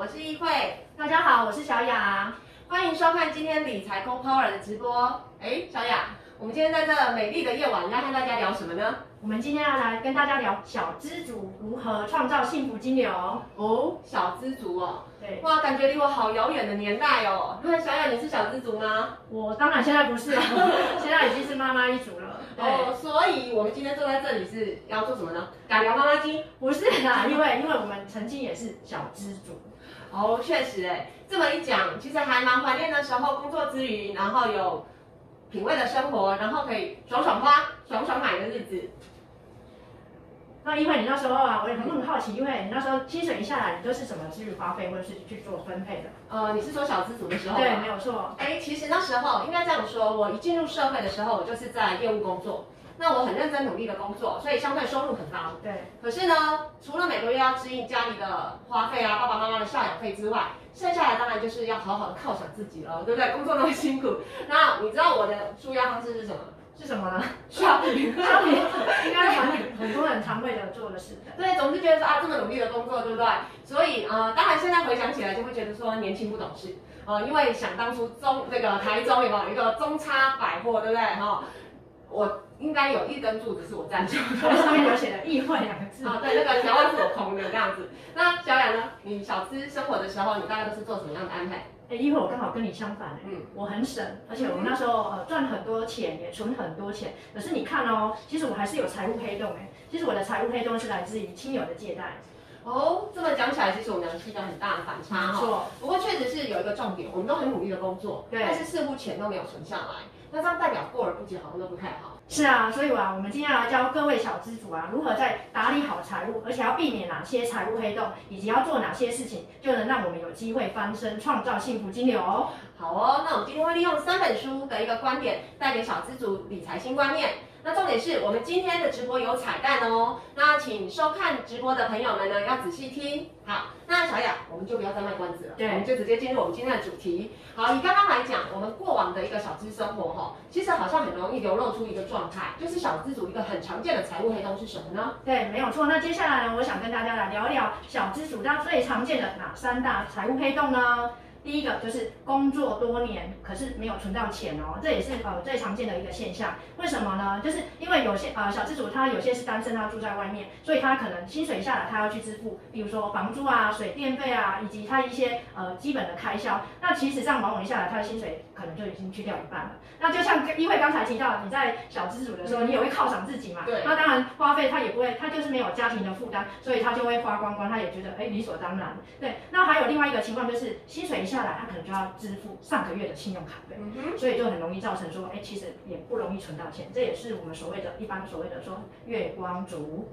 我是易慧，大家好，我是小雅，欢迎收看今天理财 Co Power 的直播。哎，小雅，我们今天在这美丽的夜晚要和大家聊什么呢？我们今天要来跟大家聊小资族如何创造幸福金流。哦，小资族哦，对，哇，感觉离我好遥远的年代哦。那 小雅，你是小资族吗？我当然现在不是了，现在已经是妈妈一族了。哦，所以我们今天坐在这里是要做什么呢？改聊妈妈经？不是啦，因为因为我们曾经也是小资主。哦，确实哎，这么一讲，其实还蛮怀念的时候，工作之余，然后有品味的生活，然后可以爽爽花、爽爽买的日子。那因为你那时候啊，我也很很好奇，因为你那时候薪水一下来，你都是怎么至于花费或者是去做分配的？呃，你是说小资组的时候？对，没有错。哎，其实那时候应该这样说，我一进入社会的时候，我就是在业务工作，那我很认真努力的工作，所以相对收入很高。对。可是呢，除了每个月要支应家里的花费啊，爸爸妈妈的赡养费之外，剩下来当然就是要好好的犒赏自己了，对不对？工作那么辛苦，那你知道我的舒压方式是什么？是什么呢？shopping，shopping，应该很很多人常会的做的事的。对，总是觉得说啊，这么努力的工作，对不对？所以呃，当然现在回想起来，就会觉得说年轻不懂事，呃，因为想当初中这个台中有没有一个中差百货，对不对？哈，我应该有一根柱子是我赞助的，上面有写的“议会”两个字。啊，对，那个条万是我空的这样子。那小雅呢？你小资生活的时候，你大概都是做什么样的安排？哎，一会我刚好跟你相反，嗯，我很省，而且我那时候呃赚很多钱，也存很多钱。可是你看哦，其实我还是有财务黑洞哎。其实我的财务黑洞是来自于亲友的借贷。哦，这么讲起来，其实我们俩是一个很大的反差哈。错。不过确实是有一个重点，我们都很努力的工作，对，但是似乎钱都没有存下来。那这样代表过而不及，好像都不太好。是啊，所以啊，我们今天要来教各位小资主啊，如何在打理好财务，而且要避免哪些财务黑洞，以及要做哪些事情，就能让我们有机会翻身，创造幸福金流。好哦，那我们今天会利用三本书的一个观点，带给小资主理财新观念。那重点是我们今天的直播有彩蛋哦，那请收看直播的朋友们呢要仔细听。好，那小雅，我们就不要再卖关子了，对，我们就直接进入我们今天的主题。好，以刚刚来讲，我们过往的一个小资生活哈，其实好像很容易流露出一个状态，就是小资主一个很常见的财务黑洞是什么呢？对，没有错。那接下来呢，我想跟大家来聊一聊小资主他最常见的哪三大财务黑洞呢？第一个就是工作多年，可是没有存到钱哦，这也是呃最常见的一个现象。为什么呢？就是因为有些呃小资主他有些是单身，他住在外面，所以他可能薪水下来，他要去支付，比如说房租啊、水电费啊，以及他一些呃基本的开销。那其实这样往往一下来，他的薪水可能就已经去掉一半了。那就像因为刚才提到，你在小资主的时候，你也会犒赏自己嘛。对。那当然花费他也不会，他就是没有家庭的负担，所以他就会花光光，他也觉得哎理所当然。对。那还有另外一个情况就是薪水一下来，他可能就要。支付上个月的信用卡费，所以就很容易造成说，哎，其实也不容易存到钱，这也是我们所谓的一般所谓的说月光族。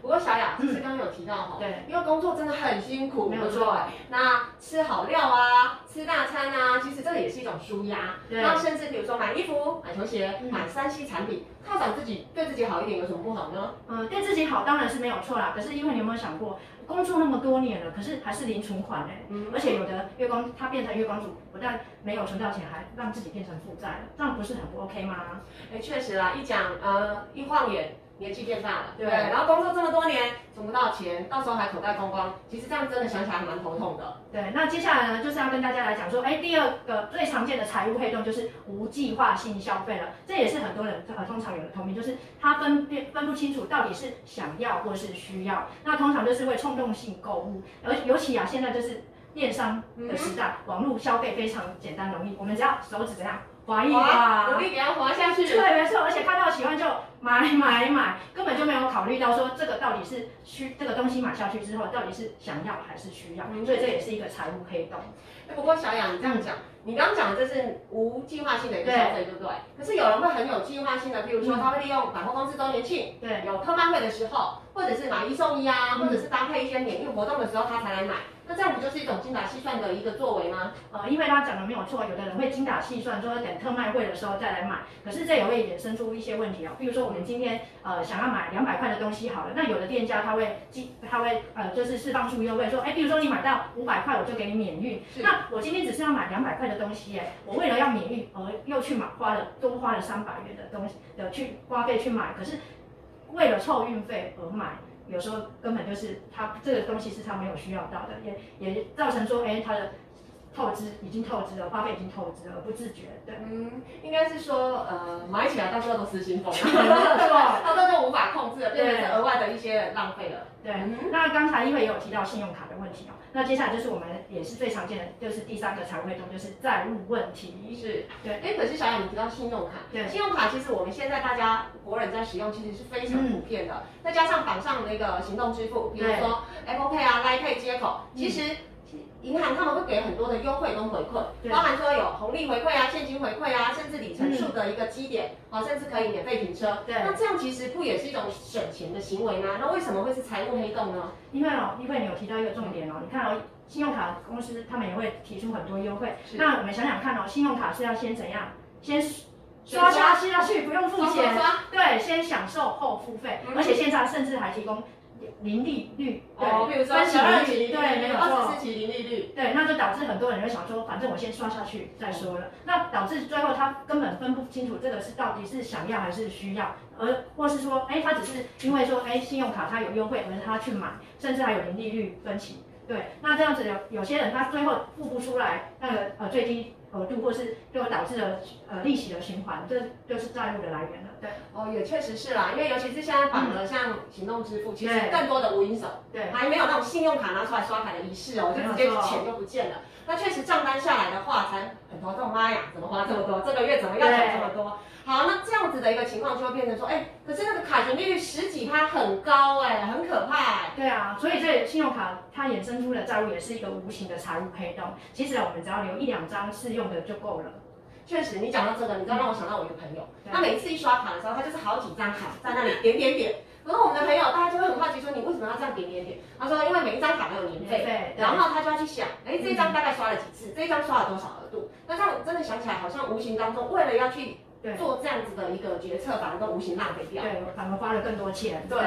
不过小雅，其实刚刚有提到哈，对，因为工作真的很辛苦，没有错。那吃好料啊，吃大餐啊，其实这个也是一种舒压。对。那甚至比如说买衣服、买球鞋、买三 C 产品，犒赏自己，对自己好一点，有什么不好呢？嗯，对自己好当然是没有错啦。可是因为你有没有想过，工作那么多年了，可是还是零存款哎，而且有的月光他变成月光族，不但没有存到钱，还让自己变成负债了，这样不是很不 OK 吗？哎，确实啦，一讲呃，一晃眼。年纪变大了，对，然后工作这么多年存不到钱，到时候还口袋空光，其实这样真的想起来还蛮头痛的。对，那接下来呢，就是要跟大家来讲说，哎，第二个最常见的财务黑洞就是无计划性消费了，这也是很多人呃通常有的通病，就是他分辨分不清楚到底是想要或是需要，那通常就是会冲动性购物，而尤其啊现在就是电商的时代，网络消费非常简单容易，我们只要手指怎样。滑一滑，努力给它滑下去。对，没错，而且看到喜欢就买买买，根本就没有考虑到说这个到底是需这个东西买下去之后到底是想要还是需要，所以这也是一个财务黑洞。不过小雅，你这样讲，你刚刚讲的这是无计划性的一个消费，对不对？可是有人会很有计划性的，比如说他会利用百货公司周年庆，对，有特卖会的时候，或者是买一送一啊，或者是搭配一些免运活动的时候，他才来买。那这样不就是一种精打细算的一个作为吗？呃，因为他讲的没有错，有的人会精打细算，说等特卖会的时候再来买。可是这也会衍生出一些问题哦，比如说我们今天呃想要买两百块的东西好了，那有的店家他会记，他会呃就是释放出优惠，说哎，比如说你买到五百块，我就给你免运。那我今天只是要买两百块的东西，哎，我为了要免运而又去买，花了多花了三百元的东西的去花费去买，可是为了凑运费而买。有时候根本就是他这个东西是他没有需要到的，也也造成说，哎，他的透支已经透支了，花费已经透支了，不自觉。对，嗯，应该是说，呃，买起来到最后都失心疯，没有错。到最后就无法控制了，变成是额外的一些浪费了。对，那刚才因为也有提到信用卡的问题哦，那接下来就是我们也是最常见的，就是第三个财务费中就是债务问题。是，对。哎，可是小雅，你提到信用卡，对，信用卡其实我们现在大家国人在使用，其实是非常普遍的。再加上绑上那个行动支付，比如说 Apple Pay 啊、Line Pay 接口，其实。银行他们会给很多的优惠跟回馈，包含说有红利回馈啊、现金回馈啊，甚至里程数的一个基点，啊，甚至可以免费停车。对，那这样其实不也是一种省钱的行为吗？那为什么会是财务黑洞呢？因为哦，因为你有提到一个重点哦，你看哦，信用卡公司他们也会提出很多优惠。那我们想想看哦，信用卡是要先怎样？先刷刷下去，不用付钱。对，先享受后付费，而且现在甚至还提供。零利率，对，比如说十二期，对，没有错，二十四期零利率，对，那就导致很多人就想说，反正我先刷下去再说了，那导致最后他根本分不清楚这个是到底是想要还是需要，而或是说，哎，他只是因为说，哎，信用卡它有优惠，而他去买，甚至还有零利率分期，对，那这样子有有些人他最后付不出来那个呃最低。额度或是就导致了呃利息的循环，这就是债务的来源了。对，哦，也确实是啦，因为尤其是现在绑了像行动支付，其实更多的无影手，对，还没有那种信用卡拿出来刷卡的仪式哦，就直接钱就不见了。那确实账单下来的话，才很头痛，妈呀，怎么花这么多？这个月怎么要缴这么多？好，那这样子的一个情况就会变成说，哎，可是那个卡存利率十几趴很高哎，很可怕哎。对啊，所以这信用卡它衍生出的债务也是一个无形的财务黑洞。其实我们只要留一两张适用的就够了。确实，你讲到这个，你知道让我想到我一个朋友，他每次一刷卡的时候，他就是好几张卡在那里点点点。然后我们的朋友大家就会很好奇说，你为什么要这样点点点？他说，因为每一张卡都有年费，然后他就要去想，哎，这张大概刷了几次，这张刷了多少额度？那这样真的想起来，好像无形当中为了要去。做这样子的一个决策，反而都无形浪费掉，对，反而花了更多钱。对，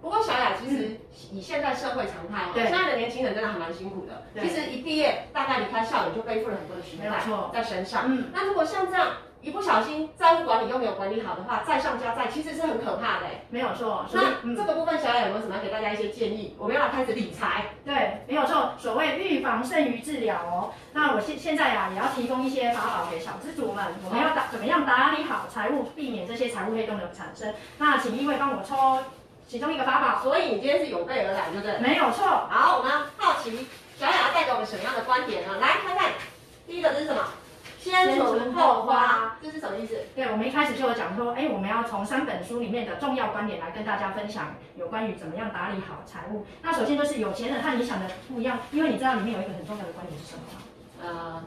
不过小雅其实以现在社会常态哦，现在的年轻人真的还蛮辛苦的。其实一毕业，大概离开校园就背负了很多的学贷在身上。嗯，那如果像这样。一不小心债务管理又没有管理好的话，再上加债其实是很可怕的。没有错。那这个部分小雅有没有什么要给大家一些建议？我们要开始理财。对，没有错。所谓预防胜于治疗哦。那我现现在呀，也要提供一些法宝给小资主们。我们要打怎么样打理好财务，避免这些财务黑洞的产生。那请一位帮我抽其中一个法宝。所以你今天是有备而来，对不对？没有错。好，我们好奇小雅带给我们什么样的观点呢？来看看，第一个这是什么？先存后花，这是什么意思？对，我们一开始就有讲说，哎，我们要从三本书里面的重要观点来跟大家分享有关于怎么样打理好财务。那首先就是有钱人和你想的不一样，因为你知道里面有一个很重要的观点是什么吗？呃，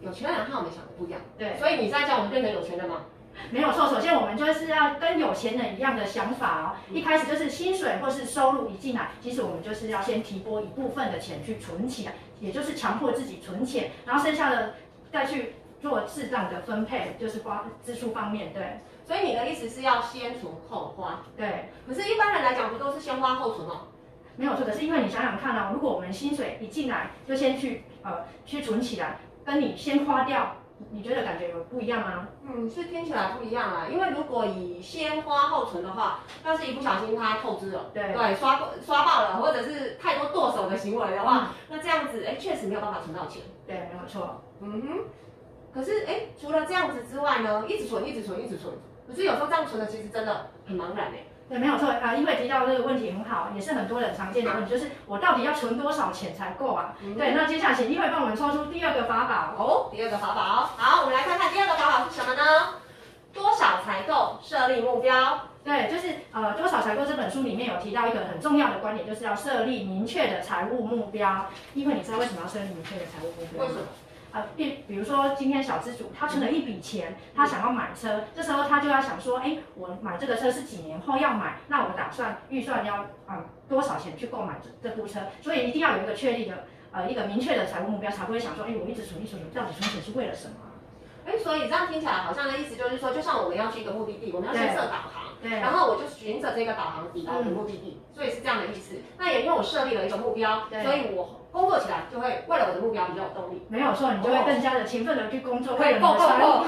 有钱人和我们想的不一样。对，所以你在叫我们变成有钱人吗？没有错，首先我们就是要跟有钱人一样的想法哦。一开始就是薪水或是收入一进来，其实我们就是要先提拨一部分的钱去存起来，也就是强迫自己存钱，然后剩下的再去。做适当的分配，就是花支出方面，对。所以你的意思是要先存后花，对。可是，一般人来讲，不都是先花后存吗？没有错，可是因为你想想看啊，如果我们薪水一进来就先去呃去存起来，跟你先花掉，你觉得感觉有不一样吗？嗯，是听起来不一样啊。因为如果以先花后存的话，要是一不小心他透支了，对对，刷刷爆了，或者是太多剁手的行为的话，那这样子哎，确实没有办法存到钱。对，没有错。嗯哼。可是，哎，除了这样子之外呢，一直存，一直存，一直存。可是有时候这样存的，其实真的很茫然哎。对，没有错啊，因为提到这个问题很好，也是很多人常见的问题，就是我到底要存多少钱才够啊？对，那接下来请一会帮我们抽出第二个法宝哦。第二个法宝，好，我们来看看第二个法宝是什么呢？多少才够？设立目标。对，就是呃，多少才够这本书里面有提到一个很重要的观点，就是要设立明确的财务目标。因为你知道为什么要设立明确的财务目标？为什么？呃，比比如说今天小资主他存了一笔钱，他想要买车，这时候他就要想说，哎，我买这个车是几年后要买，那我打算预算要啊多少钱去购买这这部车？所以一定要有一个确立的呃一个明确的财务目标，才不会想说，哎，我一直存一存，到底存钱是为了什么？哎，所以这样听起来好像的意思就是说，就像我们要去一个目的地，我们要先设导航，对，然后我就循着这个导航抵达我的目的地，所以是这样的意思。那也因为我设立了一个目标，所以我。工作起来就会为了我的目标比较有动力，没有错，你就会更加的勤奋的去工作，为了你的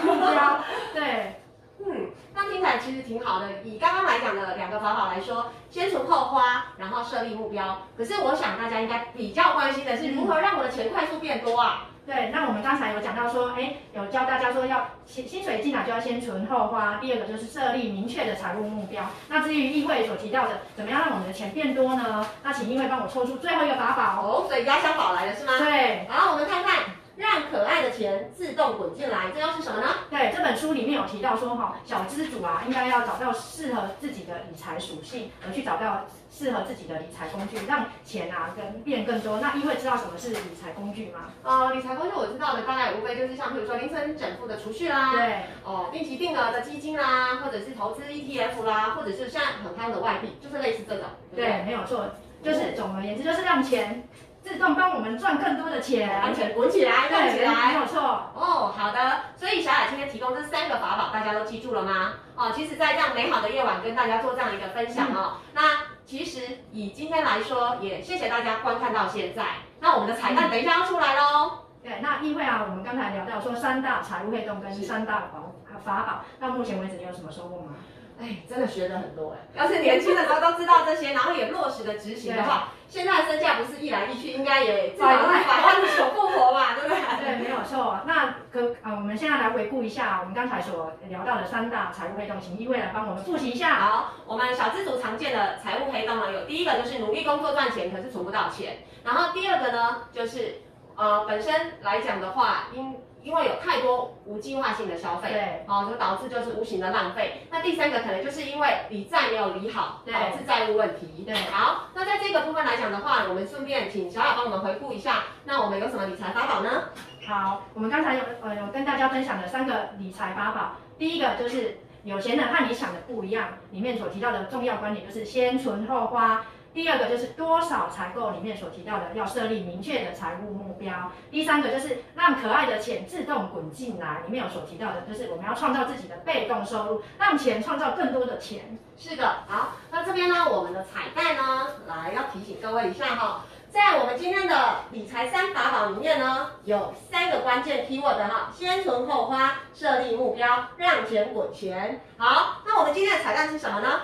目标。对，嗯，那听起来其实挺好的。以刚刚来讲的两个法宝来说，先存后花，然后设立目标。可是我想大家应该比较关心的是，如何让我的钱快速变多啊？对，那我们刚才有讲到说，哎，有教大家说要薪薪水进来就要先存后花。第二个就是设立明确的财务目标。那至于议会所提到的，怎么样让我们的钱变多呢？那请议会帮我抽出最后一个法宝。哦，所以压箱宝来了是吗？对。好，我们看看。让可爱的钱自动滚进来，这又是什么呢？对，这本书里面有提到说，哈，小资主啊，应该要找到适合自己的理财属性，而去找到适合自己的理财工具，让钱啊跟变更多。那因为知道什么是理财工具吗？呃，理财工具我知道的，大概无非就是像比如说零存整付的储蓄啦，对，哦，定期定额的基金啦，或者是投资 ETF 啦，或者是现在很夯的外币，就是类似这种。对，没有错，就是总而言之，就是让钱。自动帮我们赚更多的钱，完全滚起来，滚起来，没有错。哦，好的。所以小雅今天提供这三个法宝，大家都记住了吗？哦，其实，在这样美好的夜晚跟大家做这样一个分享哦。那其实以今天来说，也谢谢大家观看到现在。那我们的彩蛋等一下要出来喽。对，那因为啊，我们刚才聊到说三大财务黑洞跟三大宝法宝，到目前为止你有什么收获吗？哎，真的学了很多哎！要是年轻的时候都知道这些，然后也落实的执行的话，现在的身价不是一来一去，应该也至少是百万的首富活吧，对不对？对，没有错。那可呃，我们现在来回顾一下我们刚才所聊到的三大财务黑洞，请一位来帮我们复习一下。好，我们小资族常见的财务黑洞呢，有第一个就是努力工作赚钱，可是存不到钱。然后第二个呢，就是呃，本身来讲的话，因因为有太多无计划性的消费，对，哦，就导致就是无形的浪费。那第三个可能就是因为理债没有理好，导致债务问题。对，好，那在这个部分来讲的话，我们顺便请小雅帮我们回顾一下，那我们有什么理财法宝呢？好，我们刚才有呃有跟大家分享的三个理财法宝，第一个就是有钱人和你想的不一样，里面所提到的重要观点就是先存后花。第二个就是多少才够，里面所提到的要设立明确的财务目标。第三个就是让可爱的钱自动滚进来，里面有所提到的就是我们要创造自己的被动收入，让钱创造更多的钱。是的，好，那这边呢，我们的彩蛋呢，来要提醒各位一下哈，在我们今天的理财三法宝里面呢，有三个关键 keyword 哈，先存后花，设立目标，让钱滚钱。好，那我们今天的彩蛋是什么呢？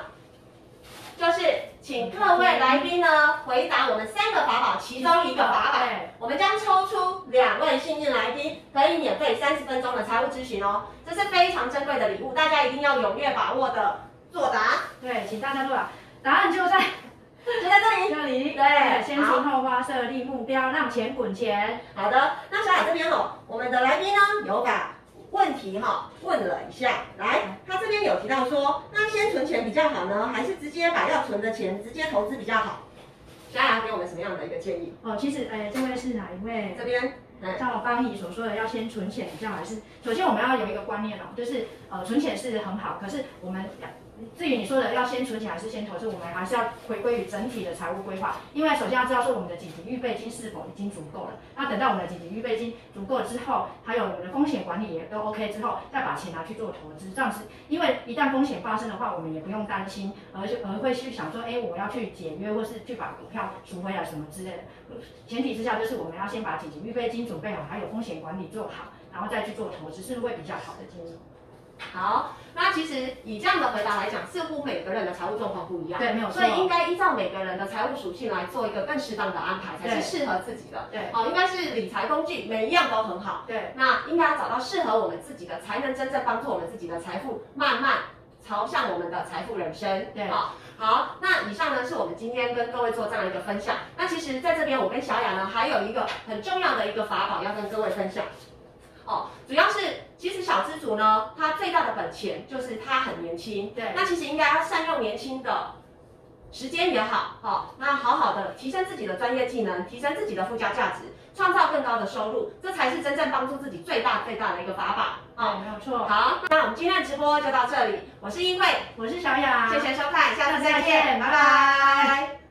就是请各位来宾呢回答我们三个法宝其中一个法宝，我们将抽出两位幸运来宾，可以免费三十分钟的财务咨询哦，这是非常珍贵的礼物，大家一定要踊跃把握的作答。对，请大家作答，答案就在 就在这里，这里。对，先存后花，设立目标，让钱滚钱。好的，那小海这边哦，我们的来宾呢有把。问题哈问了一下，来，他这边有提到说，那先存钱比较好呢，还是直接把要存的钱直接投资比较好？小雅给我们什么样的一个建议？哦，其实，哎，这位是哪一位？这边，像我方怡所说的，要先存钱比较好，还是首先我们要有一个观念哦，就是呃，存钱是很好，可是我们。至于你说的要先存钱还是先投资，我们还是要回归于整体的财务规划。因为首先要知道说我们的紧急预备金是否已经足够了。那等到我们的紧急预备金足够之后，还有我们的风险管理也都 OK 之后，再把钱拿去做投资。这样子，因为一旦风险发生的话，我们也不用担心，而而会去想说，哎，我要去解约或是去把股票赎回来什么之类的。前提之下就是我们要先把紧急预备金准备好，还有风险管理做好，然后再去做投资，是会比较好的建议。好，那其实以这样的回答来讲，似乎每个人的财务状况不一样，对，没有错，所以应该依照每个人的财务属性来做一个更适当的安排，才是适合自己的。对，哦，应该是理财工具每一样都很好，对，那应该要找到适合我们自己的，才能真正帮助我们自己的财富慢慢朝向我们的财富人生。对，好，好，那以上呢是我们今天跟各位做这样一个分享。那其实在这边，我跟小雅呢还有一个很重要的一个法宝要跟各位分享。哦，主要是其实小资族呢，他最大的本钱就是他很年轻。对，那其实应该要善用年轻的时间也好，哦，那好好的提升自己的专业技能，提升自己的附加价值，创造更高的收入，这才是真正帮助自己最大最大的一个法宝。哦，没有错。好，那我们今天的直播就到这里，我是英慧，我是小雅，谢谢收看，下次再见，拜拜。